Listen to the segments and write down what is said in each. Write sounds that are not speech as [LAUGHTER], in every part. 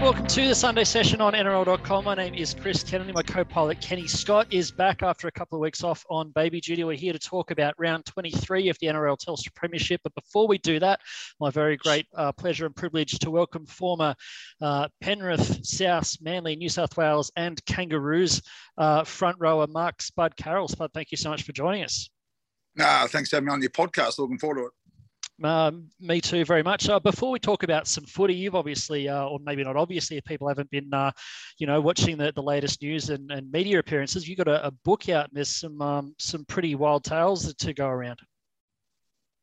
Welcome to the Sunday session on NRL.com. My name is Chris Kennedy. My co pilot Kenny Scott is back after a couple of weeks off on baby duty. We're here to talk about round 23 of the NRL Telstra Premiership. But before we do that, my very great uh, pleasure and privilege to welcome former uh, Penrith, South, Manly, New South Wales, and Kangaroos uh, front rower Mark Spud Carroll. Spud, thank you so much for joining us. Uh, thanks for having me on your podcast. Looking forward to it. Um, me too, very much. Uh, before we talk about some footy, you've obviously, uh, or maybe not obviously, if people haven't been, uh, you know, watching the, the latest news and, and media appearances, you've got a, a book out and there's some um, some pretty wild tales to go around.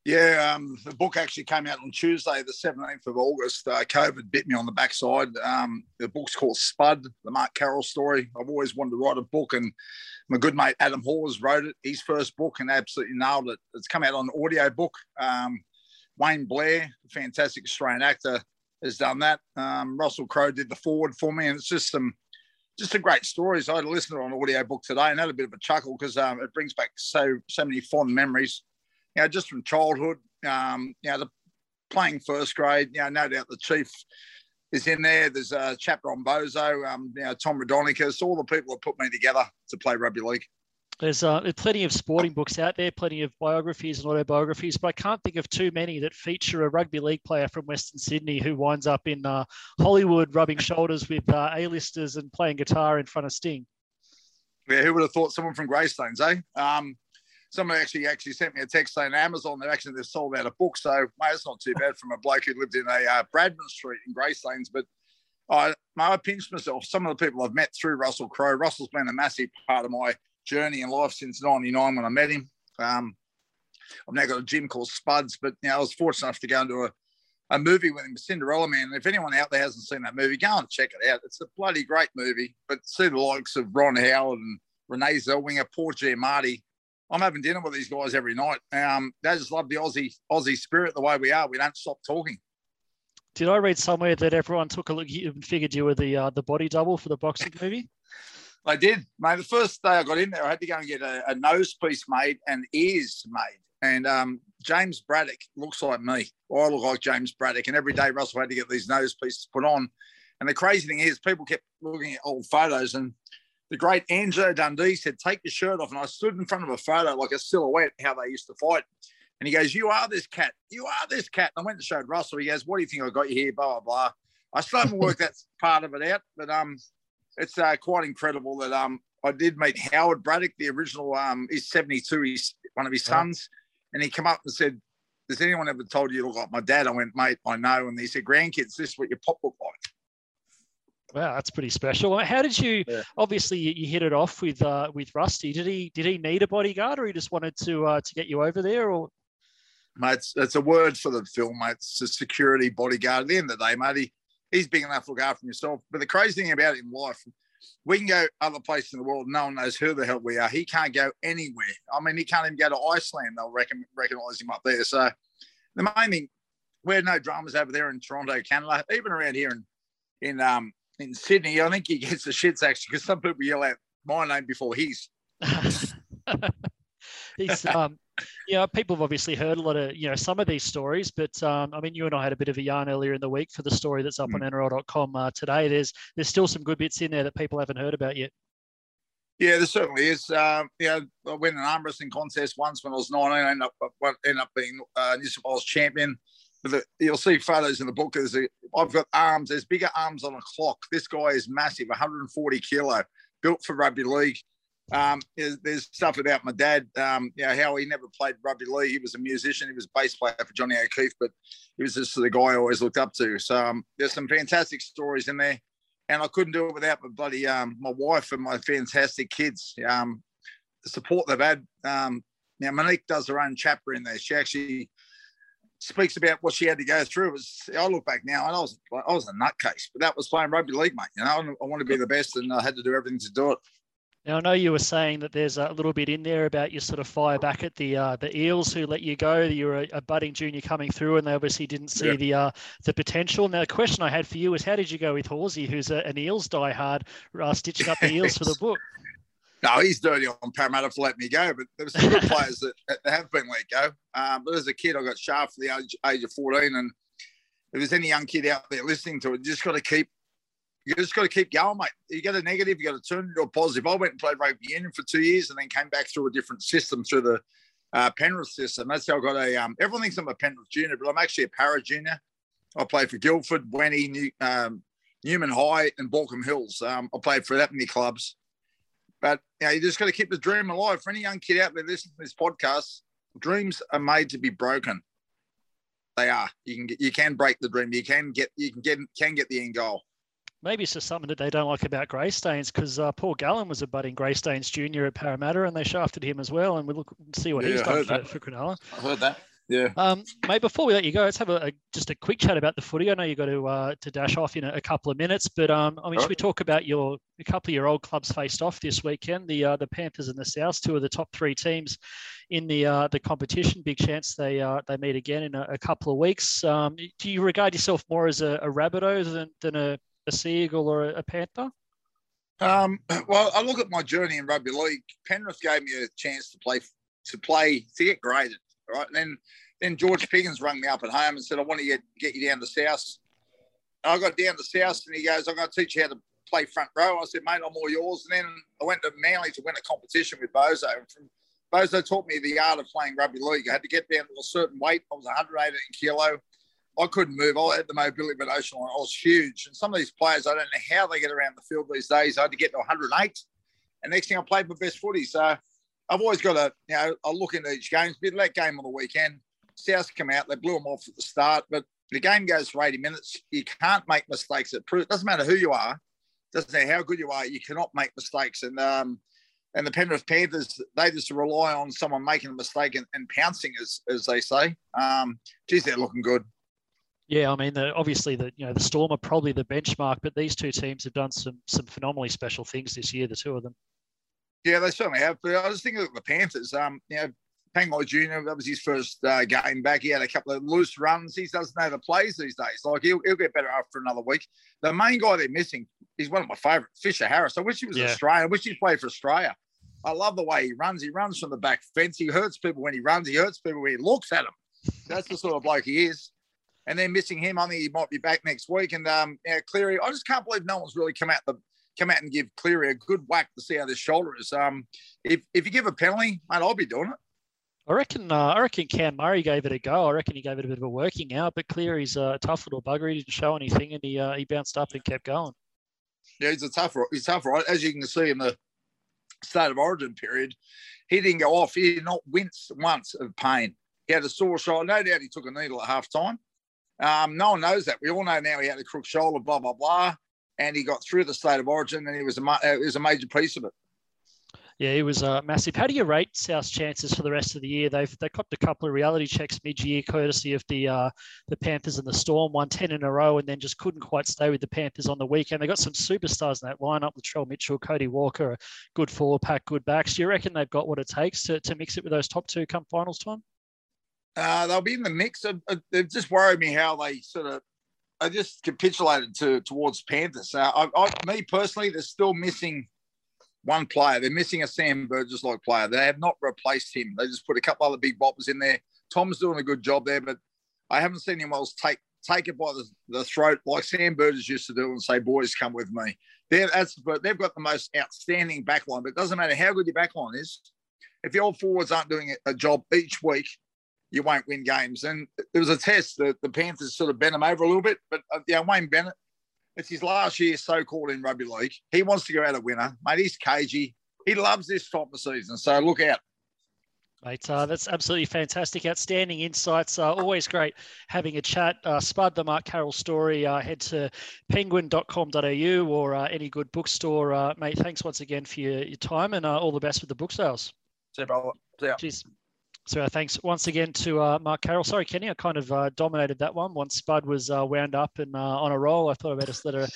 Yeah, um, the book actually came out on Tuesday, the 17th of August. Uh, COVID bit me on the backside. Um, the book's called Spud, the Mark Carroll story. I've always wanted to write a book, and my good mate Adam Hawes wrote it, his first book, and absolutely nailed it. It's come out on audio book. Wayne Blair, fantastic Australian actor, has done that. Um, Russell Crowe did the foreword for me, and it's just some just a great story. So I had a listener on audio book today and had a bit of a chuckle because um, it brings back so so many fond memories. You know, just from childhood. Um, you know, the playing first grade. You know, no doubt the chief is in there. There's a chapter on Bozo. Um, you know, Tom Raudonikis. All the people that put me together to play rugby league. There's, uh, plenty of sporting books out there, plenty of biographies and autobiographies, but I can't think of too many that feature a rugby league player from Western Sydney who winds up in uh, Hollywood rubbing shoulders with uh, A-listers and playing guitar in front of Sting. Yeah, who would have thought someone from Greystanes, eh? Um, someone actually actually sent me a text saying Amazon they're actually they've sold out a book, so mate, it's not too bad from a bloke who lived in a uh, Bradman Street in Greystanes. But I, I pinched myself. Some of the people I've met through Russell Crowe. Russell's been a massive part of my journey in life since 99 when I met him. Um, I've now got a gym called Spuds, but you I was fortunate enough to go into a, a movie with him, Cinderella Man. And if anyone out there hasn't seen that movie, go and check it out. It's a bloody great movie. But see the likes of Ron Howard and Renee Zellweger, Paul Giamatti. I'm having dinner with these guys every night. Um, they just love the Aussie Aussie spirit, the way we are. We don't stop talking. Did I read somewhere that everyone took a look and figured you were the uh, the body double for the boxing movie? I did, mate. The first day I got in there, I had to go and get a, a nose piece made and ears made. And um, James Braddock looks like me. I look like James Braddock. And every day Russell had to get these nose pieces put on. And the crazy thing is, people kept looking at old photos. And the great Angelo Dundee said, Take your shirt off. And I stood in front of a photo like a silhouette, how they used to fight. And he goes, You are this cat. You are this cat. And I went and showed Russell. He goes, What do you think I got you here? Blah, blah, blah. I still haven't worked that part of it out. But um, it's uh, quite incredible that um, I did meet Howard Braddock, the original. Um, he's 72. He's one of his sons, and he come up and said, "Does anyone ever told you you look like my dad?" I went, "Mate, I know." And he said, "Grandkids, this is what your pop look like." Wow, that's pretty special. How did you? Yeah. Obviously, you hit it off with uh, with Rusty. Did he did he need a bodyguard, or he just wanted to uh, to get you over there, or? Mate, it's, it's a word for the film, mate. It's a security bodyguard. At the end of the day, mate, he, he's big enough to look after himself. But the crazy thing about it in life, we can go other places in the world. No one knows who the hell we are. He can't go anywhere. I mean, he can't even go to Iceland. They'll reckon, recognize him up there. So the main thing, we had no dramas over there in Toronto, Canada, even around here in in um in Sydney. I think he gets the shits actually because some people yell out my name before his. [LAUGHS] he's um you know, people have obviously heard a lot of, you know, some of these stories, but um, I mean, you and I had a bit of a yarn earlier in the week for the story that's up mm. on NRL.com uh, today. There's there's still some good bits in there that people haven't heard about yet. Yeah, there certainly is. Um, yeah, I went an arm wrestling contest once when I was 19. I ended up, ended up being uh, New South Wales champion. But the, you'll see photos in the book. There's a, I've got arms. There's bigger arms on a clock. This guy is massive, 140 kilo, built for rugby league. Um, there's, there's, stuff about my dad, um, you know, how he never played rugby league. He was a musician. He was a bass player for Johnny O'Keefe, but he was just the guy I always looked up to. So um, there's some fantastic stories in there. And I couldn't do it without my bloody um, my wife and my fantastic kids. Um, the support they've had. Um, now Monique does her own chapter in there. She actually speaks about what she had to go through. It was I look back now and I was I was a nutcase, but that was playing rugby league, mate. You know, I want to be the best, and I had to do everything to do it. Now I know you were saying that there's a little bit in there about your sort of fire back at the uh, the Eels who let you go. You were a, a budding junior coming through, and they obviously didn't see yeah. the uh, the potential. Now the question I had for you is, how did you go with Horsey, who's a, an Eels diehard, uh, stitching up the Eels for the [LAUGHS] book? No, he's dirty on Parramatta for letting me go, but there there's some good players that, that, have been let go. Um, but as a kid, I got shafted for the age, age of 14, and if there's any young kid out there listening to it, you just got to keep you just got to keep going, mate. You get a negative, you got to turn it into a positive. I went and played rugby union for two years, and then came back through a different system through the uh, Penrith system. That's how I got a. Um, everyone thinks I'm a Penrith junior, but I'm actually a Parra junior. I played for Guildford, Wenny, New, um, Newman High, and Baulkham Hills. Um, I played for that many clubs. But you, know, you just got to keep the dream alive. For any young kid out there listening to this podcast, dreams are made to be broken. They are. You can you can break the dream. You can get you can get can get the end goal. Maybe it's just something that they don't like about Greystanes because uh, Paul Gallen was a budding Greystanes junior at Parramatta and they shafted him as well. And we look and see what yeah, he's done for, for Cronulla. I heard that. Yeah. Um, mate, before we let you go, let's have a, a, just a quick chat about the footy. I know you got to uh, to dash off in a, a couple of minutes, but um, I mean, should we talk about your a couple of your old clubs faced off this weekend? The uh, the Panthers and the South, two of the top three teams in the uh, the competition. Big chance they uh, they meet again in a, a couple of weeks. Um, do you regard yourself more as a, a Rabbitoh than, than a, a seagull or a, Panther? Um, [CLEARS THROAT] well, I look at my journey in rugby league. Penrith gave me a chance to play to play to get graded, right? And then then George Piggins rang me up at home and said, I want to get, get you down to South. And I got down to South and he goes, I'm going to teach you how to play front row. I said, mate, I'm all yours. And then I went to Manly to win a competition with Bozo. From Bozo taught me the art of playing rugby league. I had to get down to a certain weight. I was 118 kilo. I couldn't move. I had the mobility but. I was huge. And some of these players, I don't know how they get around the field these days. I had to get to 108. And next thing I played my best footy. So I've always got to, you know, I look into each game. Bit that game on the weekend. South come out, they blew them off at the start, but the game goes for 80 minutes. You can't make mistakes. It doesn't matter who you are, doesn't matter how good you are, you cannot make mistakes. And um, and the Penrith Panthers, they just rely on someone making a mistake and, and pouncing, as, as they say. Um, geez, they're looking good. Yeah, I mean, the, obviously the you know the Storm are probably the benchmark, but these two teams have done some some phenomenally special things this year. The two of them. Yeah, they certainly have. But I was thinking of the Panthers. Um, you know, Pangai Jr., that was his first uh, game back. He had a couple of loose runs. He doesn't know the plays these days. Like, he'll, he'll get better after another week. The main guy they're missing, he's one of my favourite, Fisher Harris. I wish he was yeah. Australian. I wish he played for Australia. I love the way he runs. He runs from the back fence. He hurts people when he runs. He hurts people when he looks at them. That's the sort of bloke he is. And then missing him, I think he might be back next week. And um, yeah, Cleary, I just can't believe no one's really come out the come out and give Cleary a good whack to see how this shoulder is. Um, if if you give a penalty, mate, I'll be doing it. I reckon. Uh, I reckon Cam Murray gave it a go. I reckon he gave it a bit of a working out. But Cleary's a tough little bugger. He didn't show anything, and he uh, he bounced up and kept going. Yeah, he's a tough. He's tough, right? As you can see in the state of origin period, he didn't go off. He did not wince once of pain. He had a sore shoulder. No doubt he took a needle at half time. Um, no one knows that. We all know now he had a crook shoulder, blah blah blah, and he got through the state of origin, and he was a it was a major piece of it. Yeah, he was uh, massive. How do you rate South's chances for the rest of the year? They've they copped a couple of reality checks mid-year, courtesy of the uh, the Panthers and the Storm. Won ten in a row, and then just couldn't quite stay with the Panthers on the weekend. They got some superstars in that lineup: Latrell Mitchell, Cody Walker, good four pack, good backs. Do you reckon they've got what it takes to, to mix it with those top two come finals time? Uh, they'll be in the mix. They've just worried me how they sort of I just capitulated to towards Panthers. Uh, I, I, me personally, they're still missing one player. They're missing a Sam Burgess like player. They have not replaced him. They just put a couple other big boppers in there. Tom's doing a good job there, but I haven't seen him else take take it by the, the throat like Sam Burgess used to do and say, "Boys, come with me." They're, that's but they've got the most outstanding backline. But it doesn't matter how good your backline is. If your forwards aren't doing a job each week, you won't win games. And there was a test that the Panthers sort of bent him over a little bit, but uh, yeah, Wayne Bennett it's his last year so called in rugby league. He wants to go out a winner. Mate, he's cagey. He loves this type of season. So look out. Mate, uh, that's absolutely fantastic. Outstanding insights. Uh, always great having a chat. Uh, Spud, the Mark Carroll story. Uh, head to penguin.com.au or uh, any good bookstore. Uh, mate, thanks once again for your, your time and all the best with the book sales. See you, brother. See ya. Cheers. So uh, thanks once again to uh, Mark Carroll. Sorry, Kenny, I kind of uh, dominated that one. Once Spud was uh, wound up and uh, on a roll, I thought I'd just let her,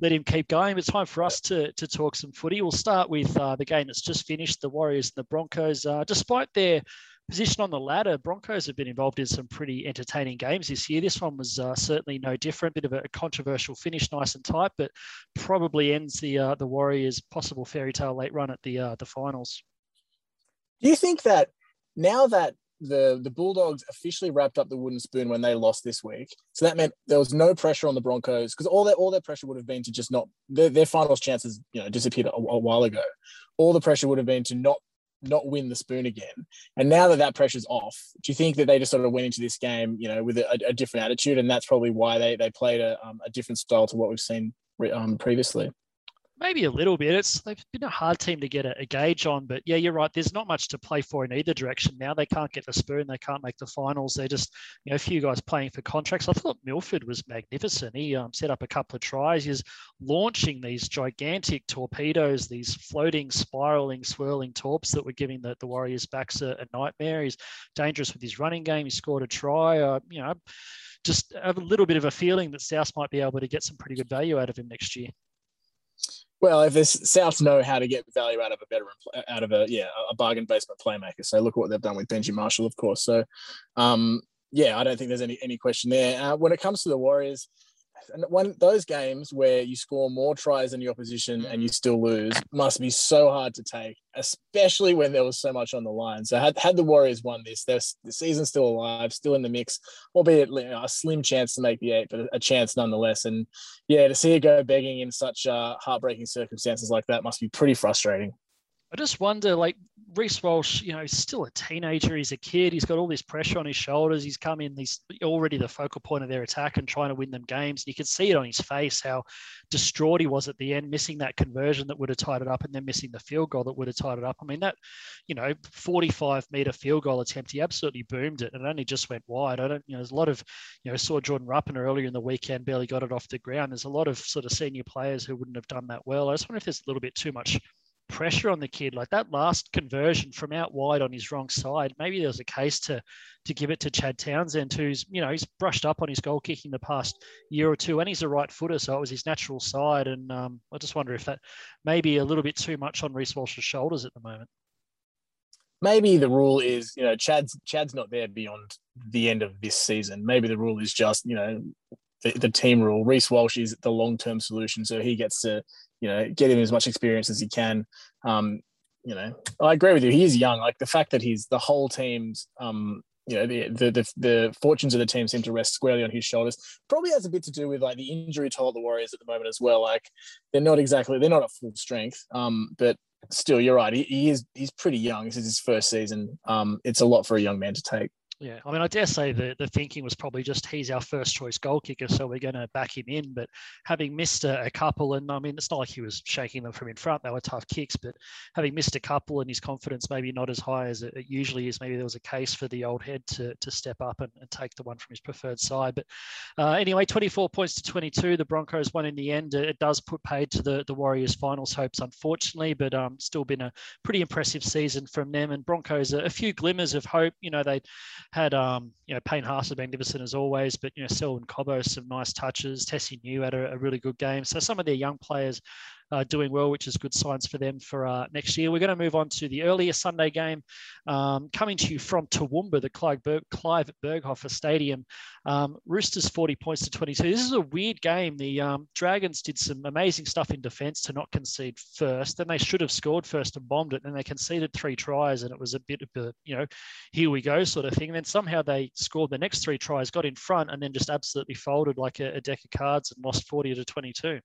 let him keep going. It's time for us to, to talk some footy. We'll start with uh, the game that's just finished, the Warriors and the Broncos. despite their position on the ladder, Broncos have been involved in some pretty entertaining games this year. This one was uh, certainly no different. Bit of a controversial finish, nice and tight, but probably ends the uh, the Warriors' possible fairy tale late run at the uh, the finals. Do you think that now that the the Bulldogs officially wrapped up the wooden spoon when they lost this week. So that meant there was no pressure on the Broncos because all their all their pressure would have been to just not their, their finals chances you know disappeared a, a, while ago. All the pressure would have been to not not win the spoon again. And now that that pressure's off, do you think that they just sort of went into this game you know with a, a different attitude, and that's probably why they they played a, um, a different style to what we've seen um, previously? Maybe a little bit. It's they've been a hard team to get a, a, gauge on, but yeah, you're right. There's not much to play for in either direction now. They can't get the spoon. They can't make the finals. They're just you know a few guys playing for contracts. I thought Milford was magnificent. He um, set up a couple of tries. He's launching these gigantic torpedoes, these floating, spiraling, swirling torps that were giving the, the Warriors backs a, a nightmare. He's dangerous with his running game. He scored a try. Uh, you know, just have a little bit of a feeling that South might be able to get some pretty good value out of him next year. Well, if this Souths know how to get value out of a veteran, out of a yeah, a bargain basement playmaker. So look what they've done with Benji Marshall, of course. So, um, yeah, I don't think there's any any question there. Uh, when it comes to the Warriors, and one those games where you score more tries than your opposition and you still lose must be so hard to take, especially when there was so much on the line. So had, had the Warriors won this, the season's still alive, still in the mix, albeit you know, a slim chance to make the eight, but a chance nonetheless. And yeah, to see it go begging in such uh, heartbreaking circumstances like that must be pretty frustrating. I just wonder, like Reece Walsh, you know, he's still a teenager. He's a kid. He's got all this pressure on his shoulders. He's come in. He's already the focal point of their attack and trying to win them games. And you can see it on his face how distraught he was at the end, missing that conversion that would have tied it up, and then missing the field goal that would have tied it up. I mean, that, you know, 45 meter field goal attempt, he absolutely boomed it, and it only just went wide. I don't, you know, there's a lot of, you know, saw Jordan Ruppin earlier in the weekend, barely got it off the ground. There's a lot of sort of senior players who wouldn't have done that well. I just wonder if there's a little bit too much pressure on the kid. Like that last conversion from out wide on his wrong side, maybe there's a case to to give it to Chad Townsend, who's you know he's brushed up on his goal kicking the past year or two, and he's a right footer, so it was his natural side. And um, I just wonder if that maybe a little bit too much on Reece Walsh's shoulders at the moment. Maybe the rule is, you know, Chad's Chad's not there beyond the end of this season. Maybe the rule is just, you know, the, the team rule. Reece Walsh is the long term solution, so he gets to you know, get him as much experience as he can. Um, you know, I agree with you. He is young. Like the fact that he's the whole team's, um, you know, the, the, the the fortunes of the team seem to rest squarely on his shoulders. Probably has a bit to do with like the injury toll of the Warriors at the moment as well. Like they're not exactly they're not at full strength. Um, but still, you're right. He, he is he's pretty young. This is his first season. Um, it's a lot for a young man to take. Yeah, I mean, I dare say the, the thinking was probably just he's our first choice goal kicker, so we're going to back him in. But having missed a, a, couple, and I mean, it's not like he was shaking them from in front; they were tough kicks. But having missed a couple, and his confidence maybe not as high as it, usually is, maybe there was a case for the old head to, to step up and, and take the one from his preferred side. But uh, anyway, 24 points to 22. The Broncos won in the end. It does put paid to the, the Warriors' finals hopes, unfortunately, but um, still been a pretty impressive season from them. And Broncos, a, a few glimmers of hope. You know, they had um, you know Payne Haas been magnificent as always, but you know Selwyn Cobbo some nice touches. Tesi Niu had a, a, really good game. So some of their young players uh, doing well, which is good signs for them for uh, next year. We're going to move on to the earlier Sunday game um, coming to you from Toowoomba, the Clive, Berg- Clive Berghofer Stadium. Um, Roosters 40 points to 22. This is a weird game. The um, Dragons did some amazing stuff in defence to not concede first. Then they should have scored first and bombed it. Then they conceded three tries, and it was a bit of a, you know, here we go sort of thing. And then somehow they scored the next three tries, got in front, and then just absolutely folded like a, a deck of cards and lost 40 to 22.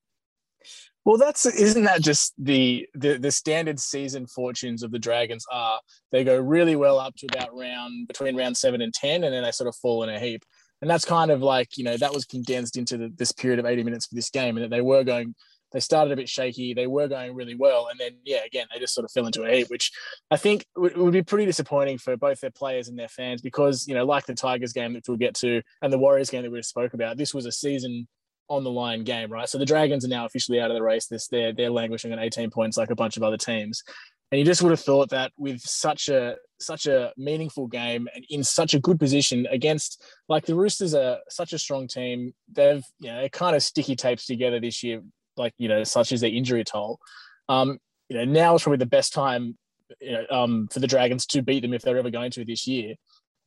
Well, that's isn't that just the, the the standard season fortunes of the Dragons are they go really well up to about round between round seven and ten, and then they sort of fall in a heap. And that's kind of like you know that was condensed into the, this period of eighty minutes for this game, and that they were going. They started a bit shaky. They were going really well, and then yeah, again they just sort of fell into a heap, which I think would be pretty disappointing for both their players and their fans because you know, like the Tigers game that we'll get to, and the Warriors game that we spoke about, this was a season on the line game, right? So the Dragons are now officially out of the race. This they're they're languishing at 18 points like a bunch of other teams. And you just would have thought that with such a such a meaningful game and in such a good position against like the Roosters are such a strong team. They've you know kind of sticky tapes together this year, like you know such as their injury toll. Um, you know now is probably the best time you know, um, for the Dragons to beat them if they're ever going to this year.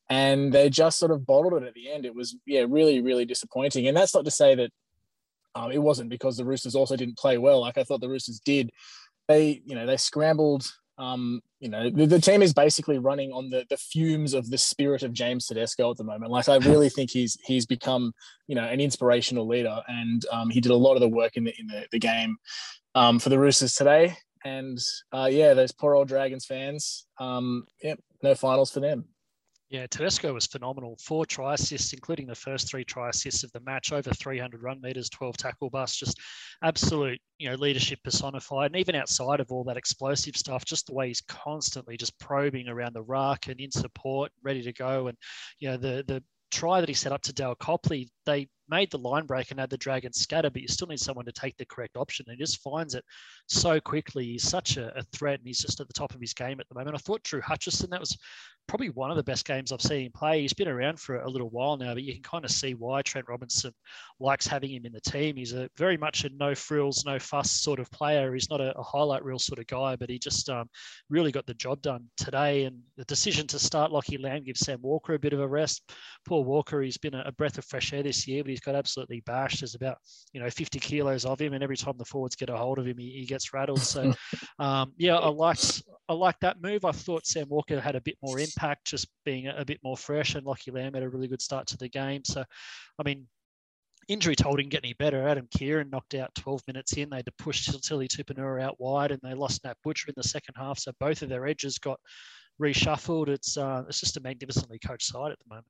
And they just sort of bottled it at the end. It was, yeah, really, really disappointing. And that's not to say that um, it wasn't because the Roosters also didn't play well. Like I thought the Roosters did. They, you know, they scrambled. Um, you know, the, the, team is basically running on the the fumes of the spirit of James Tedesco at the moment. Like I really [LAUGHS] think he's he's become, you know, an inspirational leader, and um, he did a lot of the work in the in the, the game um, for the Roosters today. And uh, yeah, those poor old Dragons fans. Um, yeah, no finals for them. Yeah, Tedesco was phenomenal. Four try assists, including the first three try assists of the match, over 300 run meters, 12 tackle busts, just absolute, you know, leadership personified. And even outside of all that explosive stuff, just the way he's constantly just probing around the ruck and in support, ready to go. And, you know, the the try that he set up to Dale Copley, they made the line break and had the dragon scatter, but you still need someone to take the correct option. And he just finds it so quickly. He's such a, a, threat and he's just at the top of his game at the moment. I thought Drew Hutchison, that was probably one of the best games I've seen him play. He's been around for a little while now, but you can kind of see why Trent Robinson likes having him in the team. He's a very much a no frills, no fuss sort of player. He's not a, a highlight reel sort of guy, but he just um, really got the job done today. And the decision to start Lachie Lam gives Sam Walker a bit of a rest. Poor Walker, he's been a, a breath of fresh air this year, but he's got absolutely bashed. There's about you know 50 kilos of him, and every time the forwards get a hold of him, he, he gets rattled. So [LAUGHS] um, yeah, I liked I liked that move. I thought Sam Walker had a bit more impact, just being a, a bit more fresh, and Lachie Lam had a really good start to the game. So I mean, injury toll didn't get any better. Adam Keighran knocked out 12 minutes in. They had to push Tilly Tupouniua out wide, and they lost Nat Butcher in the second half. So both of their edges got reshuffled. It's uh, it's just a magnificently coached side at the moment.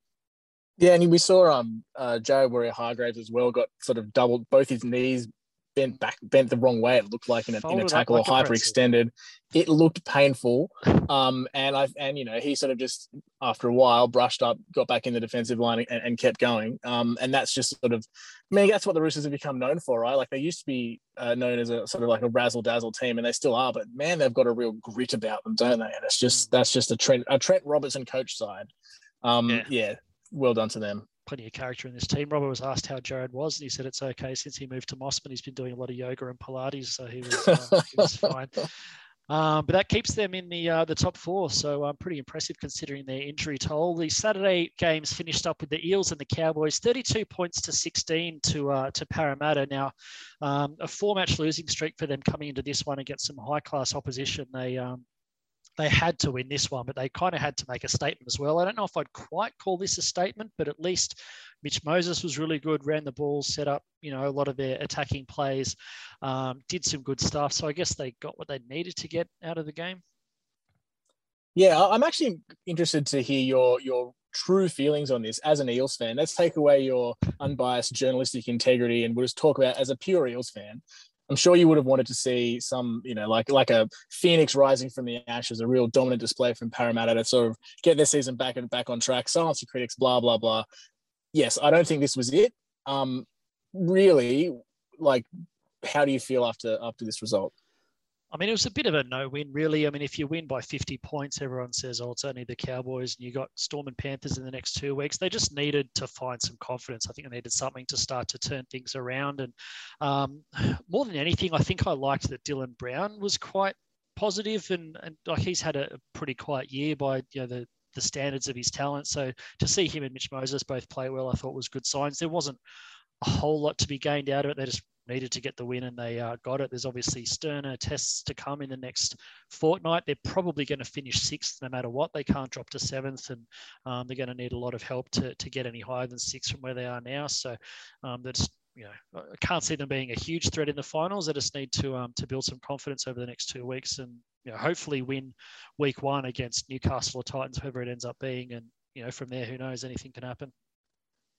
Yeah, and we saw um uh, Jared Waerea-Hargreaves as well got sort of doubled both his knees bent back bent the wrong way. It looked like in a, in a tackle like or hyperextended. It looked painful. Um and I and you know he sort of just after a while brushed up, got back in the defensive line and, and kept going. Um and that's just sort of I mean that's what the Roosters have become known for, right? Like they used to be uh, known as a sort of like a razzle dazzle team, and they still are. But man, they've got a real grit about them, don't they? And it's just mm. that's just a Trent a Trent Robertson coach side. Um, yeah. yeah, well done to them. Plenty of character in this team. Robert was asked how Jared was, and he said it's okay since he moved to Mosman. He's been doing a lot of yoga and Pilates, so he was, uh, [LAUGHS] he was fine. Um, but that keeps them in the uh, the top four, so um, pretty impressive considering their injury toll. The Saturday games finished up with the Eels and the Cowboys, 32 points to 16 to uh, to Parramatta. Now, um, a four match losing streak for them coming into this one against some high class opposition. They um, they had to win this one, but they kind of had to make a statement as well. I don't know if I'd quite call this a statement, but at least Mitch Moses was really good, ran the ball, set up, you know, a lot of their attacking plays, um, did some good stuff. So I guess they got what they needed to get out of the game. Yeah, I'm actually interested to hear your your true feelings on this as an Eels fan. Let's take away your unbiased journalistic integrity and we'll just talk about as a pure Eels fan. I'm sure you would have wanted to see some, you know, like like a phoenix rising from the ashes, a real dominant display from Parramatta to sort of get their season back and back on track. Silence your critics, blah blah blah. Yes, I don't think this was it. Um, really, like, how do you feel after after this result? I mean, it was a bit of a no-win, really. I mean, if you win by 50 points, everyone says, "Oh, it's only the Cowboys," and you got Storm and Panthers in the next two weeks. They just needed to find some confidence. I think they needed something to start to turn things around. And um, [SIGHS] more than anything, I think I liked that Dylan Brown was quite positive, and, and like he's had a pretty quiet year by you know the the standards of his talent. So to see him and Mitch Moses both play well, I thought was good signs. There wasn't a whole lot to be gained out of it. They just needed to get the win and they uh, got it. There's obviously sterner tests to come in the next fortnight. They're probably going to finish sixth no matter what. They can't drop to seventh and um, they're going to need a lot of help to, to get any higher than six from where they are now. So um, that's you know, I can't see them being a huge threat in the finals. They just need to um, to build some confidence over the next two weeks and you know, hopefully win week one against Newcastle or Titans, whoever it ends up being. And you know, from there, who knows, anything can happen.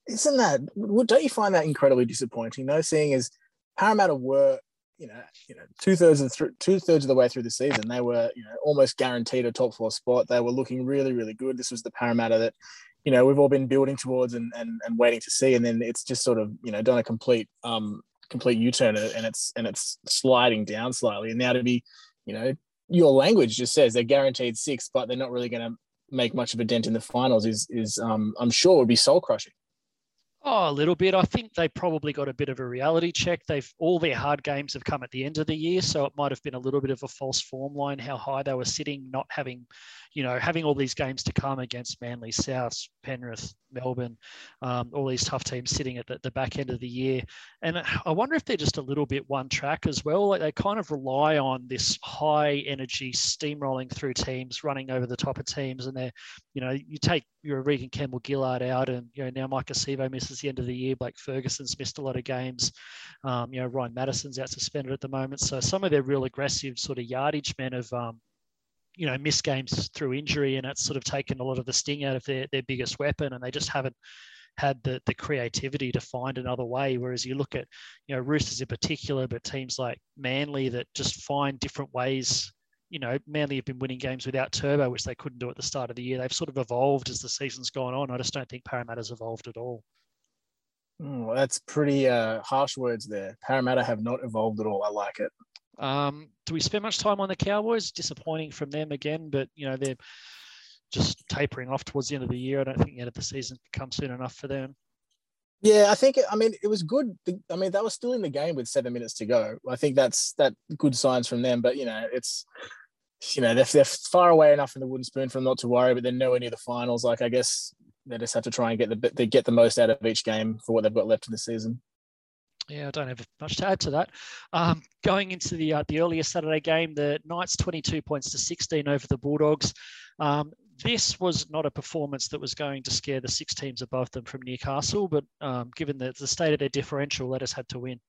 Isn't that? Don't you find that incredibly disappointing? Though, seeing as Parramatta were, you know, you know, two thirds of two thirds of the way through the season, they were, you know, almost guaranteed a top four spot. They were looking really, really good. This was the Parramatta that, you know, we've all been building towards and and, and waiting to see, and then it's just sort of, you know, done a complete um complete U-turn and it's and it's sliding down slightly. And now to be, you know, your language just says they're guaranteed six, but they're not really going to make much of a dent in the finals. Is is um I'm sure would be soul crushing. Oh, a little bit. I think they probably got a bit of a reality check. They've all their hard games have come at the end of the year, so it might have been a little bit of a false form line how high they were sitting, not having, you know, having all these games to come against Manly, South, Penrith, Melbourne, um, all these tough teams sitting at the, the, back end of the year. And I wonder if they're just a little bit one track as well. Like they kind of rely on this high energy steamrolling through teams, running over the top of teams, and they're, you know, you take your Reagan Campbell Gillard out, and you know now Mike Acevo misses the end of the year. Blake Ferguson's missed a lot of games. Um, you know Ryan Matterson's out suspended at the moment. So some of their real aggressive sort of yardage men have. Um, you know, missed games through injury, and it's sort of taken a lot of the sting out of their, their biggest weapon, and they just haven't had the, the creativity to find another way. Whereas you look at, you know, Roosters in particular, but teams like Manly that just find different ways you know, Manly have been winning games without Turbo, which they couldn't do at the start of the year. They've sort of evolved as the season's gone on. I just don't think Parramatta's evolved at all. Oh, that's pretty uh, harsh words there. Parramatta have not evolved at all. I like it. Um, do we spend much time on the Cowboys? Disappointing from them again, but you know they're just tapering off towards the end of the year. I don't think the end of the season comes soon enough for them. Yeah, I think. I mean, it was good. I mean, they were still in the game with seven minutes to go. I think that's that good signs from them. But you know, it's you know, they're, they're far away enough from the wooden spoon them not to worry, but they're nowhere near the finals. Like, I guess they just have to try and get the they get the most out of each game for what they've got left in the season. Yeah, I don't have much to add to that. Um, going into the uh, the earlier Saturday game, the Knights 22 points to 16 over the Bulldogs. Um, this was not a performance that was going to scare the six teams above them from Newcastle, but um, given the, the state of their differential, let us had to win.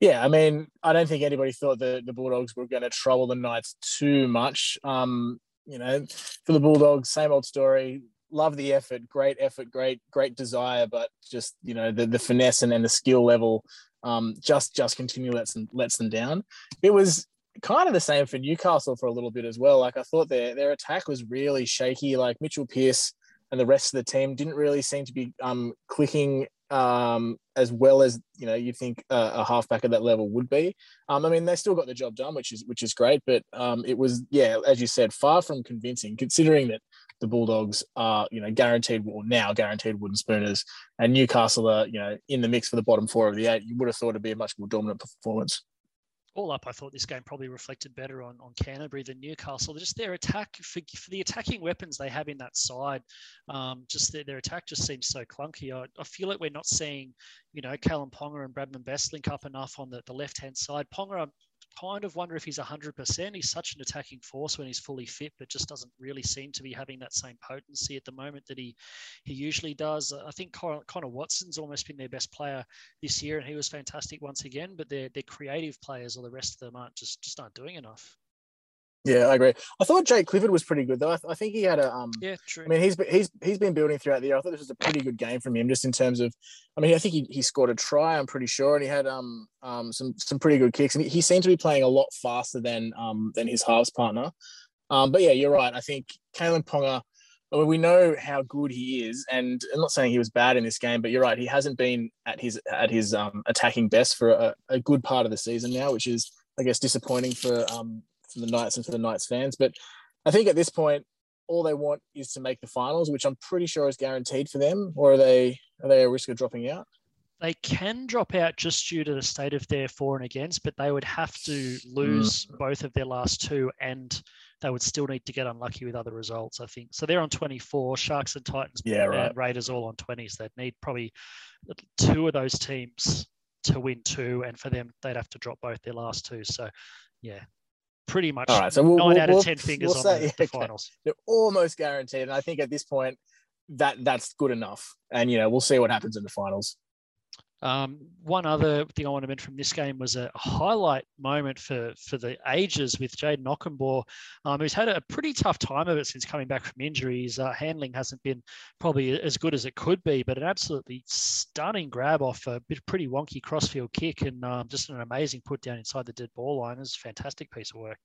Yeah, I mean, I don't think anybody thought that the Bulldogs were going to trouble the Knights too much. Um, you know, for the Bulldogs, same old story. Love the effort, great effort, great, great desire, but just you know the the finesse and, and the skill level um, just just continue lets them lets them down. It was kind of the same for Newcastle for a little bit as well. Like I thought their their attack was really shaky. Like Mitchell Pearce and the rest of the team didn't really seem to be um, clicking um, as well as you know you think a, a halfback at that level would be. Um, I mean, they still got the job done, which is which is great, but um, it was yeah, as you said, far from convincing, considering that the Bulldogs are you know guaranteed or now guaranteed wooden spooners, and Newcastle are you know in the mix for the bottom four of the eight. You would have thought it'd be a much more dominant performance all up, I thought this game probably reflected better on, on Canterbury than Newcastle. Just their attack for, for the attacking weapons they have in that side, um, just their, their attack just seems so clunky. I, I feel like we're not seeing, you know, Kalyn Ponga and Bradman Best link up enough on the, the left hand side. Ponga, kind of wonder if he's 100%. He's such an attacking force when he's fully fit, but just doesn't really seem to be having that same potency at the moment that he he usually does. I think Connor Watson's almost been their best player this year, and he was fantastic once again. But their their creative players or the rest of them aren't just just aren't doing enough. Yeah, I agree. I thought Jake Clifford was pretty good though. I, th- I, think he had a um. Yeah, true. I mean, he's he's he's been building throughout the year. I thought this was a pretty good game from him, just in terms of. I mean, I think he, he scored a try. I'm pretty sure, and he had um um some some pretty good kicks, and he, he seemed to be playing a lot faster than um than his halves partner. Um, but yeah, you're right. I think Kalyn Ponga. I mean, we know how good he is, and I'm not saying he was bad in this game, but you're right. He hasn't been at his at his um attacking best for a, a good part of the season now, which is I guess disappointing for um for the Knights and for the Knights fans. But I think at this point, all they want is to make the finals, which I'm pretty sure is guaranteed for them. Or are they are they a risk of dropping out? They can drop out just due to the state of their for and against, but they would have to lose mm. both of their last two, and they would still need to get unlucky with other results. I think so. They're on 24. Sharks and Titans, yeah, right. Raiders all on 20s. They'd need probably two of those teams to win two, and for them, they'd have to drop both their last two. So, yeah, pretty much All right, so we'll, 9 we'll, out of 10 fingers we'll on say, the, the [LAUGHS] okay. finals. They're almost guaranteed. And I think at this point, that that's good enough. And, you know, we'll see what happens in the finals. Um, one other thing I want to mention from this game was a highlight moment for for the ages with Jayden Okunbor, um, who's had a pretty tough time of it since coming back from injuries. Uh, handling hasn't been probably as good as it could be, but an absolutely stunning grab off a bit pretty wonky crossfield kick and um, just an amazing put down inside the dead ball line. It's a fantastic piece of work.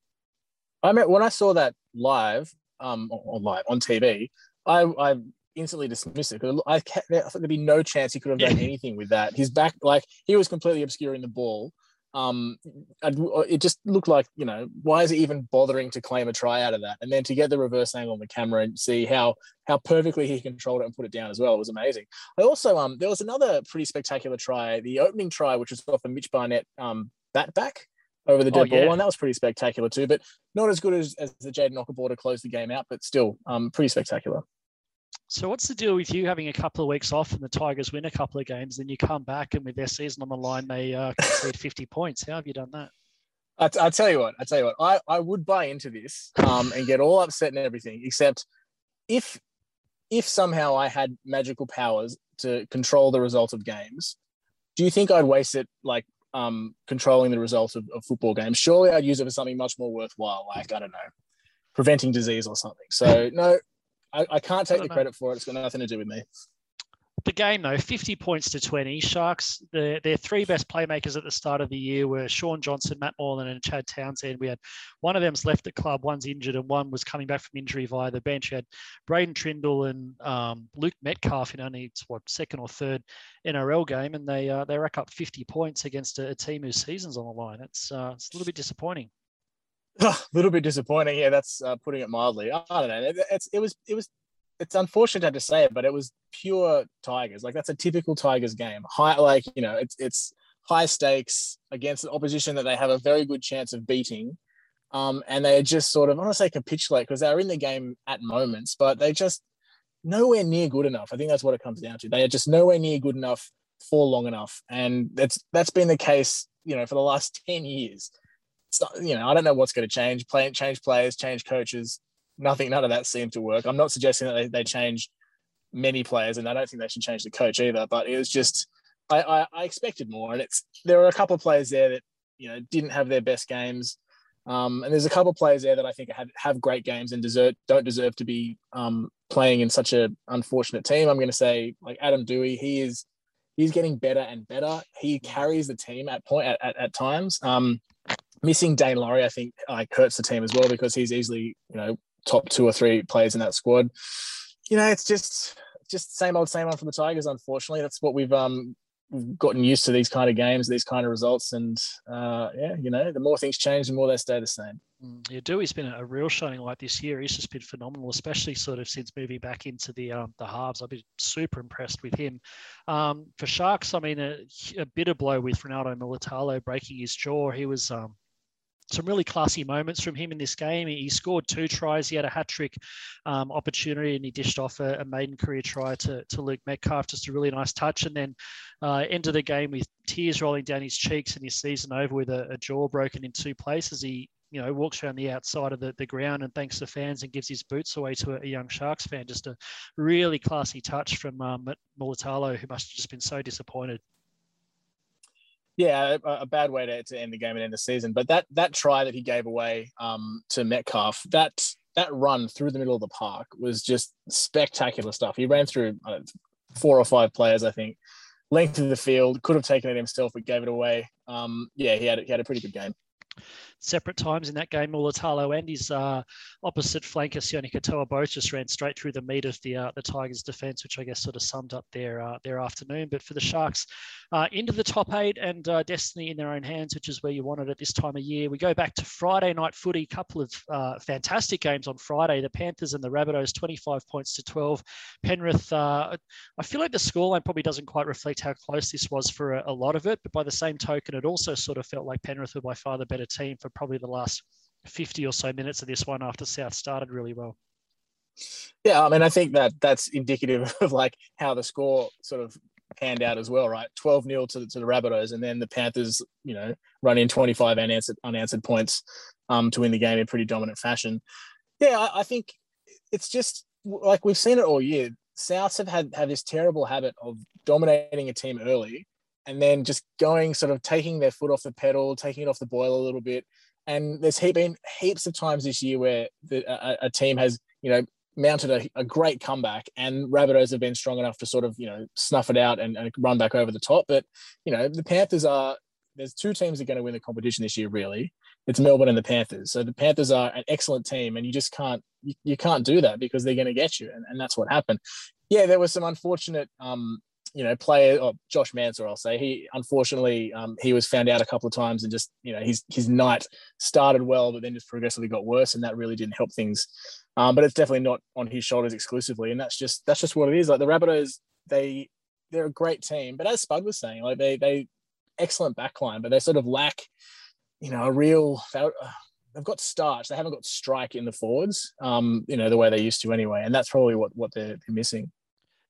I mean, when I saw that live, um, or live on TV, I, I instantly dismiss it. I, I thought there'd be no chance he could have done [LAUGHS] anything with that. His back, like he was completely obscuring the ball. um, it just looked like you know why is he even bothering to claim a try out of that? And then to get the reverse angle on the camera and see how how perfectly he controlled it and put it down as well, it was amazing. I also um there was another pretty spectacular try, the opening try, which was off a Mitch Barnett um bat back over the dead oh, yeah. ball, and that was pretty spectacular too. But not as good as, as the Jayden Okunbor to close the game out, but still um pretty spectacular. So what's the deal with you having a couple of weeks off and the Tigers win a couple of games, then you come back and with their season on the line, they uh, concede [LAUGHS] 50 points. How have you done that? I, tell you what, I tell you what, I, I would buy into this um, and get all upset and everything, except if if somehow I had magical powers to control the result of games, do you think I'd waste it like um, controlling the result of, of football games? Surely I'd use it for something much more worthwhile, like I don't know, preventing disease or something. So no, I, I can't take I the know. credit for it. It's got nothing to do with me. The game, though, 50 points to 20. Sharks, the, their three best playmakers at the start of the year were Shaun Johnson, Matt Moylan, and Chad Townsend. We had one of them's left the club, one's injured, and one was coming back from injury via the bench. You had Braydon Trindall and um, Luke Metcalf in only what second or third NRL game, and they uh, they rack up 50 points against a, a team whose season's on the line. It's uh, it's a little bit disappointing. [SIGHS] a little bit disappointing. Yeah, that's uh, putting it mildly. I don't know. It, it's it was it was it's unfortunate to have to say it, but it was pure Tigers. Like that's a typical Tigers game. High, like you know, it's it's high stakes against an opposition that they have a very good chance of beating. Um, and they just sort of, I want to say capitulate because they're in the game at moments, but they just nowhere near good enough. I think that's what it comes down to. They are just nowhere near good enough for long enough, and that's that's been the case, you know, for the last ten years you know, I don't know what's going to change. Play, change players, change coaches. Nothing, none of that seemed to work. I'm not suggesting that they, they change many players, and I don't think they should change the coach either. But it was just, I, I, I expected more, and it's there were a couple of players there that you know didn't have their best games. Um, and there's a couple of players there that I think have, have great games and deserve don't deserve to be um, playing in such a unfortunate team. I'm going to say like Adam Doueihi, he is he's getting better and better. He carries the team at point at, at, at times. Um, missing Daine Laurie, I think, like hurts the team as well because he's easily, you know, top two or three players in that squad. You know, it's just just same old, same old for the Tigers. Unfortunately, that's what we've um gotten used to these kind of games, these kind of results, and uh, yeah, you know, the more things change, the more they stay the same. Mm, yeah, Doueihi's been a real shining light this year. He's just been phenomenal, especially sort of since moving back into the um, the halves. I've been super impressed with him. Um, for Sharks, I mean, a, a bitter blow with Ronaldo Mulitalo breaking his jaw. He was um, some really classy moments from him in this game. He scored two tries. He had a hat trick um, opportunity and he dished off a, a, maiden career try to, to Luke Metcalf. Just a really nice touch. And then uh, ended the game with tears rolling down his cheeks and his season over with a, a jaw broken in two places. He you know, walks around the outside of the, the ground and thanks the fans and gives his boots away to a, a young Sharks fan. Just a really classy touch from um, Mulitalo, who must have just been so disappointed yeah, a, a, bad way to, to end the game and end the season. But that that try that he gave away um, to Metcalf, that that run through the middle of the park was just spectacular stuff. He ran through know, four or five players, I think, length of the field, could have taken it himself, but gave it away. Um, yeah, he had he had a pretty good game separate times in that game. Mulitalo and his uh, opposite flanker, Sione Katoa, both just ran straight through the meat of the uh, the Tigers' defence, which I guess sort of summed up their uh, their afternoon. But for the Sharks, uh, into the top eight and uh, destiny in their own hands, which is where you wanted at this time of year. We go back to Friday night footy, A couple of uh, fantastic games on Friday. The Panthers and the Rabbitohs, 25 points to 12. Penrith, I feel like the scoreline probably doesn't quite reflect how close this was for a, a lot of it, but by the same token, it also sort of felt like Penrith were by far the better team for probably the last 50 or so minutes of this one after South started really well. Yeah, I mean, I think that that's indicative [LAUGHS] of like how the score sort of panned out as well, right? 12 0 to, to the Rabbitohs, and then the Panthers, you know, run in 25 unanswered, unanswered points um, to win the game in pretty dominant fashion. Yeah, I, I think it's just like we've seen it all year. Souths have had have this terrible habit of dominating a team early and then just going sort of taking their foot off the pedal, taking it off the boil a little bit. And there's been heaps of times this year where the, a, a, team has, you know, mounted a, a, great comeback and Rabbitohs have been strong enough to sort of, you know, snuff it out and, and run back over the top. But, you know, the Panthers are, there's two teams that are going to win the competition this year, really. It's Melbourne and the Panthers. So the Panthers are an excellent team and you just can't, you, you can't do that because they're going to get you. And, and that's what happened. Yeah, there was some unfortunate um, you know, player Josh Mansour, I'll say he unfortunately um, he was found out a couple of times and just you know his his night started well, but then just progressively got worse, and that really didn't help things. Um, but it's definitely not on his shoulders exclusively, and that's just that's just what it is. Like the Rabbitohs, they they're a great team, but as Spud was saying, like they they excellent backline, but they sort of lack, you know, a real. They've got starch. They haven't got strike in the forwards, um, you know, the way they used to anyway, and that's probably what what they're, they're missing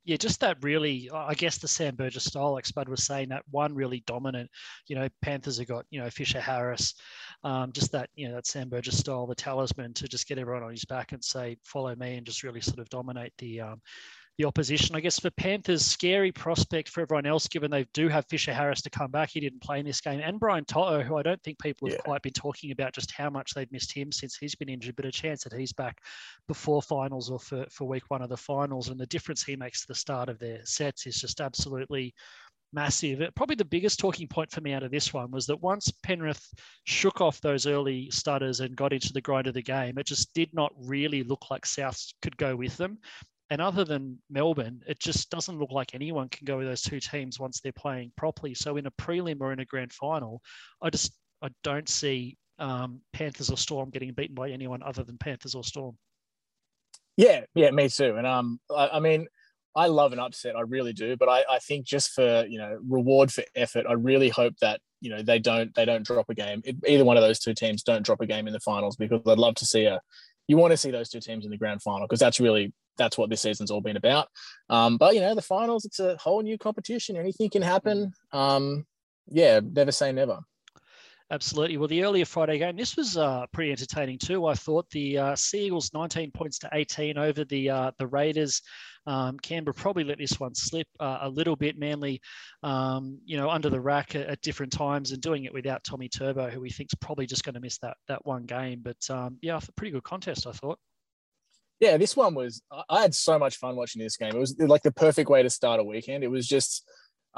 yeah, just that really, I guess the Sam Burgess style, like Spud was saying, that one really dominant. You know, Panthers have got, you know, Fisher Harris, um, just that, you know, that Sam Burgess style, the talisman to just get everyone on his back and say, follow me and just really sort of dominate the, um, the opposition. I guess for Panthers, scary prospect for everyone else, given they do have Fisher Harris to come back. He didn't play in this game, and Brian To'o, who I don't think people have yeah. quite been talking about just how much they've missed him since he's been injured, but a chance that he's back before finals or for, for week one of the finals. And the difference he makes to the start of their sets is just absolutely massive. Probably the biggest talking point for me out of this one was that once Penrith shook off those early stutters and got into the grind of the game, it just did not really look like South could go with them. And other than Melbourne, it just doesn't look like anyone can go with those two teams once they're playing properly. So in a prelim or in a grand final, I just I don't see um, Panthers or Storm getting beaten by anyone other than Panthers or Storm. Yeah, yeah, me too. And um, I, I mean, I love an upset, I really do. But I, I think just for you know reward for effort, I really hope that you know they don't they don't drop a game. It, either one of those two teams don't drop a game in the finals because I'd love to see a. You want to see those two teams in the grand final because that's really that's what this season's all been about. Um, but you know, the finals, it's a whole new competition. Anything can happen. Um, yeah, never say never. Absolutely. Well, the earlier Friday game, this was uh, pretty entertaining too. I thought the uh, Eagles 19 points to 18 over the uh, the Raiders. Um, Canberra probably let this one slip uh, a little bit. Manly, um, you know, under the rack at, at, different times and doing it without Tommy Turbo, who we think's probably just going to miss that that one game. But um, yeah, pretty good contest, I thought yeah, this one was. I had so much fun watching this game. It was like the perfect way to start a weekend. It was just,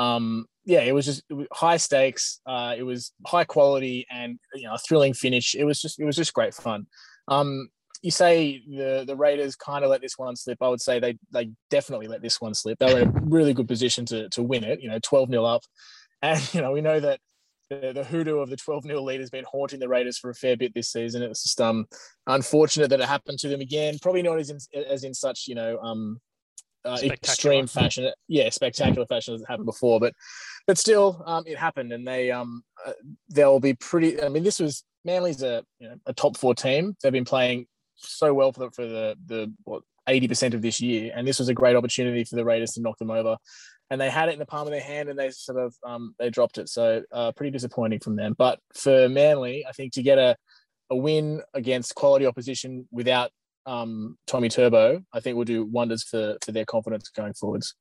um, yeah, it was just it was high stakes. Uh, it was high quality and you know a thrilling finish. It was just it was just great fun. Um, you say the the Raiders kind of let this one slip. I would say they they definitely let this one slip. They were in a really good position to to win it. You know, twelve 0 up, and you know we know that the, the hoodoo of the 12 0 lead has been haunting the Raiders for a fair bit this season. It was just um, unfortunate that it happened to them again. Probably not as in, as in such, you know, um, uh, extreme fashion. Yeah, spectacular fashion as it happened before, but but still, um, it happened, and they um, uh, they'll be pretty. I mean, this was Manly's a you know a top four team. They've been playing so well for the for the the what 80% of this year. And this was a great opportunity for the Raiders to knock them over and they had it in the palm of their hand and they sort of um, they dropped it. So uh, pretty disappointing from them. But for Manly, I think to get a, a win against quality opposition without um, Tommy Turbo, I think will do wonders for for their confidence going forwards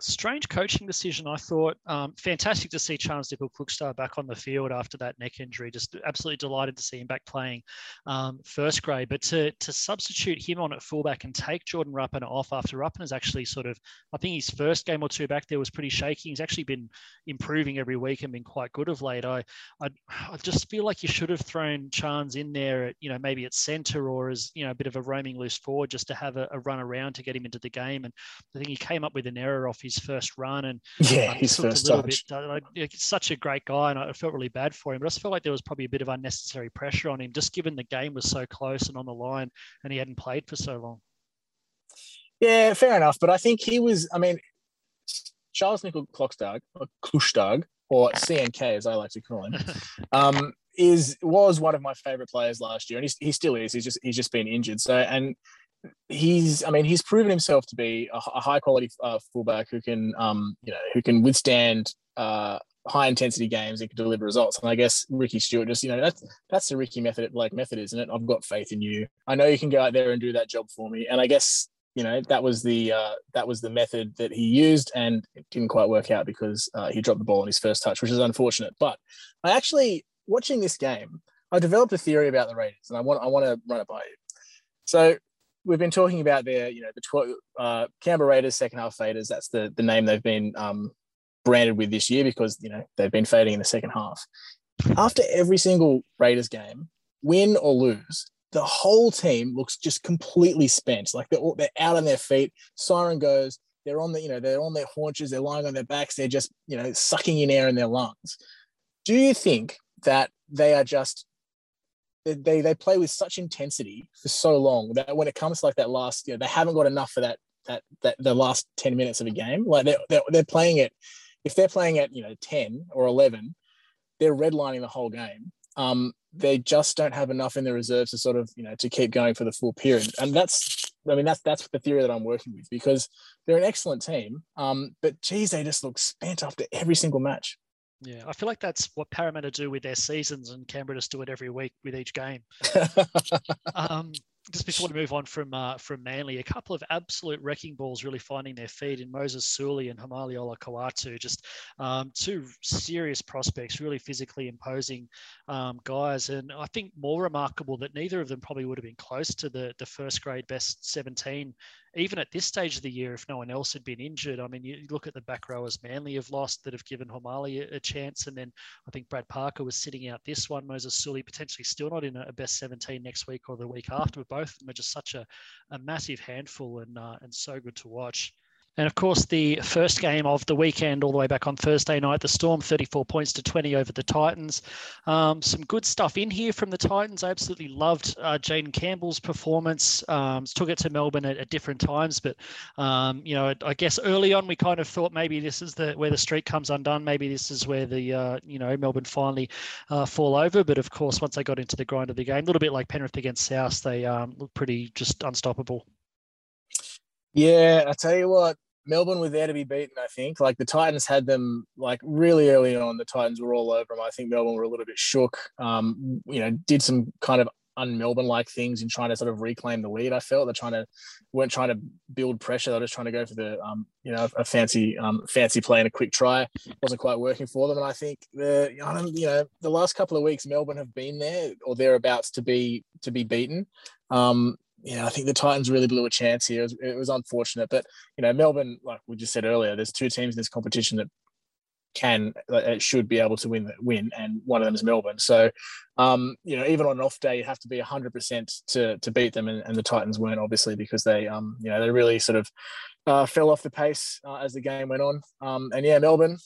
strange coaching decision, I thought. Um, fantastic to see Charnze Nicoll-Klokstad back on the field after that neck injury. Just absolutely delighted to see him back playing um, first grade. But to, to substitute him on at fullback and take Jordan Rapana off after Rapana has actually sort of, I think his first game or two back there was pretty shaky. He's actually been improving every week and been quite good of late. I, I, I just feel like you should have thrown Charnze in there at, you know, maybe at centre or as, you know, a bit of a roaming loose forward just to have a, a run around to get him into the game. And I think he came up with an error off his his first run and yeah, um, his first touch. Bit, like, such a great guy, and I felt really bad for him. But I just felt like there was probably a bit of unnecessary pressure on him, just given the game was so close and on the line, and he hadn't played for so long. Yeah, fair enough. But I think he was. I mean, Charnze Nicoll Klokstad or Klustag, or CNK as I like to call him, [LAUGHS] um, is was one of my favorite players last year, and he, he still is. He's just he's just been injured. So and he's I mean he's proven himself to be a, a high quality uh, fullback who can um you know who can withstand uh high intensity games and can deliver results. And I guess Ricky Stuart just you know that's that's the Ricky method like method isn't it? I've got faith in you. I know you can go out there and do that job for me. And I guess you know that was the uh, that was the method that he used and it didn't quite work out because uh, he dropped the ball on his first touch which is unfortunate. But I actually watching this game I developed a theory about the Raiders and I want I want to run it by you. So we've been talking about their, you know, the tw- uh, Canberra Raiders second half faders. That's the the name they've been um, branded with this year because you know they've been fading in the second half. After every single Raiders game, win or lose, the whole team looks just completely spent. Like they're, all, they're out on their feet. Siren goes. they're on the, you know, they're on their haunches, they're lying on their backs, they're just, you know, sucking in air in their lungs. Do you think that they are just they they play with such intensity for so long that when it comes to like that last, you know, they haven't got enough for that that that the last 10 minutes of a game. Like they're, they're, they're playing it, if they're playing at, you know, 10 or 11, they're redlining the whole game. Um, they just don't have enough in the reserves to sort of, you know, to keep going for the full period. And that's, I mean, that's, that's the theory that I'm working with because they're an excellent team. Um, but geez, they just look spent after every single match. Yeah, I feel like that's what Parramatta do with their seasons, and Canberra just do it every week with each game. [LAUGHS] um, just before we move on from uh, from Manly, a couple of absolute wrecking balls really finding their feet in Moses Suli and Haumole Olakau'atu. Just um, two serious prospects, really physically imposing um, guys. And I think more remarkable that neither of them probably would have been close to the, the first grade best 17 even at this stage of the year, if no one else had been injured, I mean, you look at the back rowers Manly have lost that have given Haumole a, a, chance. And then I think Brad Parker was sitting out this one. Moses Suli potentially still not in a, best 17 next week or the week after, but both of them are just such a, a massive handful and, uh, and so good to watch. And of course, the first game of the weekend, all the way back on Thursday night, the Storm 34 points to 20 over the Titans. Um, some good stuff in here from the Titans. I absolutely loved uh, Jayden Campbell's performance. Um, took it to Melbourne at, at different times, but um, you know, I guess early on we kind of thought maybe this is the where the streak comes undone. Maybe this is where the uh, you know Melbourne finally uh, fall over. But of course, once they got into the grind of the game, a little bit like Penrith against South, they um, looked pretty just unstoppable. Yeah, I tell you what, Melbourne were there to be beaten. I think like the Titans had them like really early on. The Titans were all over them. I think Melbourne were a little bit shook. Um, you know, did some kind of un-Melbourne like things in trying to sort of reclaim the lead. I felt they're trying to weren't trying to build pressure. They're just trying to go for the um, you know a fancy um, fancy play and a quick try. wasn't quite working for them. And I think the you know the last couple of weeks Melbourne have been there or thereabouts to be to be beaten. Um, yeah, I think the Titans really blew a chance here. It was, it was, unfortunate, but you know, Melbourne, like we just said earlier, there's two teams in this competition that can, uh, should be able to win, win, and one of them is Melbourne. So, um, you know, even on an off day, you have to be 100 percent to to beat them, and, and, the Titans weren't obviously because they, um, you know, they really sort of uh, fell off the pace uh, as the game went on. Um, and yeah, Melbourne,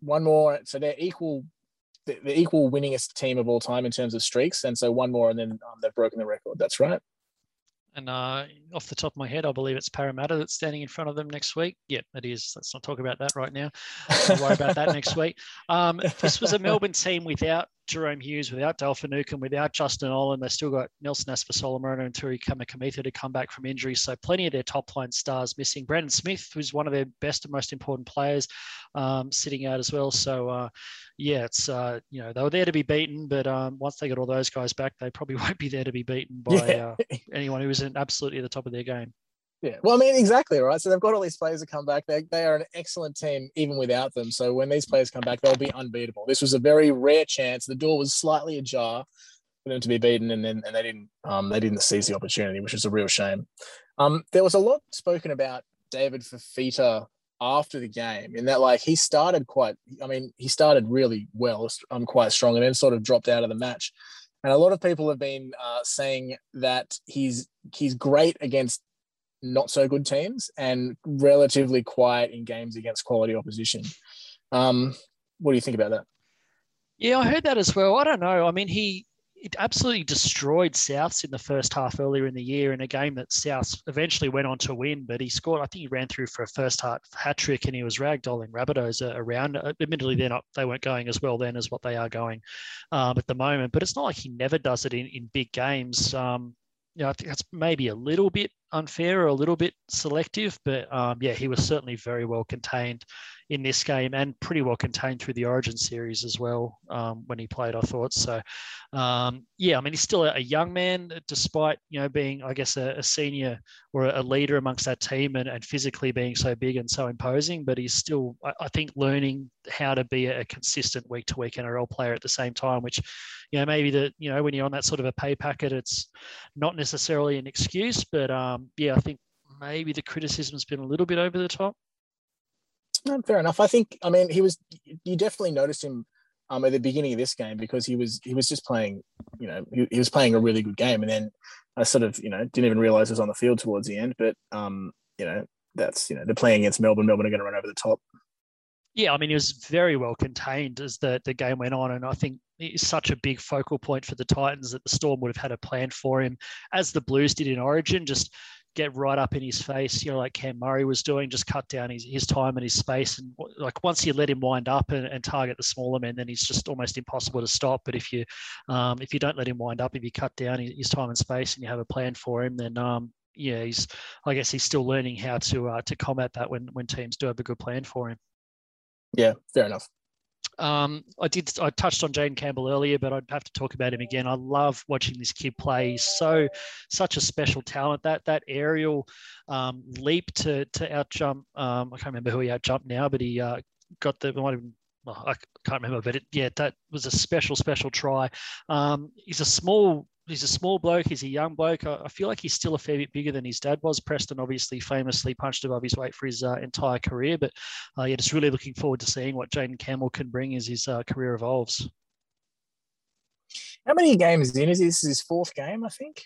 one more, so they're equal the, the, equal winningest team of all time in terms of streaks. And so one more, and then um, they've broken the record. That's right. And uh, off the top of my head, I believe it's Parramatta that's standing in front of them next week. Yep, it is. Let's not talk about that right now. We'll worry about that next week. Um, this was a [LAUGHS] Melbourne team without Jahrome Hughes, without Dale Finucane, without Justin Olam. They've still got Nelson Asofa-Solomona and Tui Kamikamica to come back from injury. So plenty of their top line stars missing. Brandon Smith, who's one of their best and most important players, um, sitting out as well. So uh, yeah, it's uh, you know they were there to be beaten, but um, once they got all those guys back, they probably [LAUGHS] won't be there to be beaten by yeah. uh, anyone who isn't absolutely at the top of their game. Yeah, well, I mean, exactly right. So they've got all these players to come back. They, they are an excellent team even without them. So when these players come back, they'll be unbeatable. This was a very rare chance. The door was slightly ajar for them to be beaten, and then and they didn't um, they didn't seize the opportunity, which is a real shame. Um, there was a lot spoken about David Fifita after the game in that like he started quite. I mean, he started really well, um, quite strong, and then sort of dropped out of the match. And a lot of people have been uh, saying that he's he's great against not so good teams and relatively quiet in games against quality opposition. Um, what do you think about that? Yeah, I heard that as well. I don't know. I mean, he it absolutely destroyed Souths in the first half earlier in the year in a game that Souths eventually went on to win. But he scored, I think he ran through for a first half hat trick and he was ragdolling Rabbitohs around. Admittedly, they're not, they weren't going as well then as what they are going um, at the moment. But it's not like he never does it in, in big games. Um, you know, I think that's maybe a little bit unfair or a little bit selective, but um, yeah, he was certainly very well contained in this game and pretty well contained through the Origin series as well um, when he played. I thought so. Um, yeah, I mean he's still a, young man, despite you know being I guess a, a senior or a leader amongst that team and, and, physically being so big and so imposing. But he's still I, I think learning how to be a, consistent week to week NRL player at the same time, which you know maybe that you know when you're on that sort of a pay packet, it's not necessarily an excuse, but um, yeah, I think maybe the criticism's been a little bit over the top. No, fair enough. I think. I mean, he was. You definitely noticed him um, at the beginning of this game because he was he was just playing. You know, he, he was playing a really good game, and then I sort of you know didn't even realize he was on the field towards the end. But um, you know, that's you know they're playing against Melbourne. Melbourne are going to run over the top. Yeah, I mean, he was very well contained as the, the game went on. And I think it's such a big focal point for the Titans that the Storm would have had a plan for him, as the Blues did in Origin, just get right up in his face, you know, like Cam Murray was doing, just cut down his, his time and his space. And like once you let him wind up and, and target the smaller men, then he's just almost impossible to stop. But if you um, if you don't let him wind up, if you cut down his, his time and space and you have a plan for him, then um, yeah, he's I guess he's still learning how to uh, to combat that when when teams do have a good plan for him. Yeah, fair enough. Um, I did. I touched on Jayden Campbell earlier, but I'd have to talk about him again. I love watching this kid play. He's so such a special talent. That that aerial um, leap to to out jump. Um, I can't remember who he out jumped now, but he uh, got the. Might have, well, I can't remember, but it, yeah, that was a special, special try. Um, he's a small he's a small bloke. He's a young bloke. I, I, feel like he's still a fair bit bigger than his dad was. Preston obviously famously punched above his weight for his uh, entire career, but uh, yeah, just really looking forward to seeing what Jayden Campbell can bring as his uh, career evolves. How many games in is this is his fourth game? I think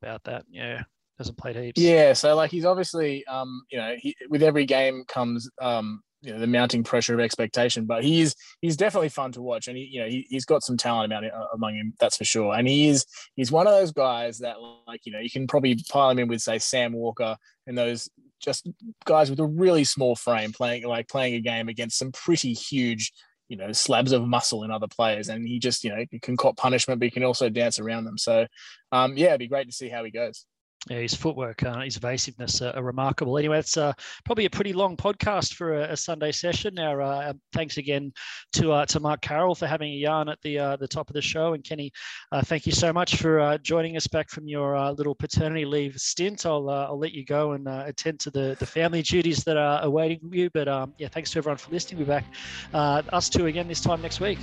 about that. Yeah, hasn't played heaps. Yeah, so like he's obviously, um, you know, he, with every game comes um, you know the mounting pressure of expectation. But he is he's definitely fun to watch, and he you know he, has got some talent about uh, among him, that's for sure. And he is he's one of those guys that like you know you can probably pile him in with say Sam Walker and those just guys with a really small frame playing like playing a game against some pretty huge you know slabs of muscle in other players and he just you know can cop punishment but he can also dance around them so um yeah it'd be great to see how he goes yeah, his footwork, uh, his evasiveness are, are, remarkable. Anyway, it's uh, probably a pretty long podcast for a, a Sunday session. Now, uh, um, thanks again to uh, to Mark Carroll for having a yarn at the uh, the top of the show, and Kenny, uh, thank you so much for joining us back from your little paternity leave stint. I'll I'll let you go and attend to the the family duties that are awaiting you. But um, yeah, thanks to everyone for listening. We'll be back us two again this time next week.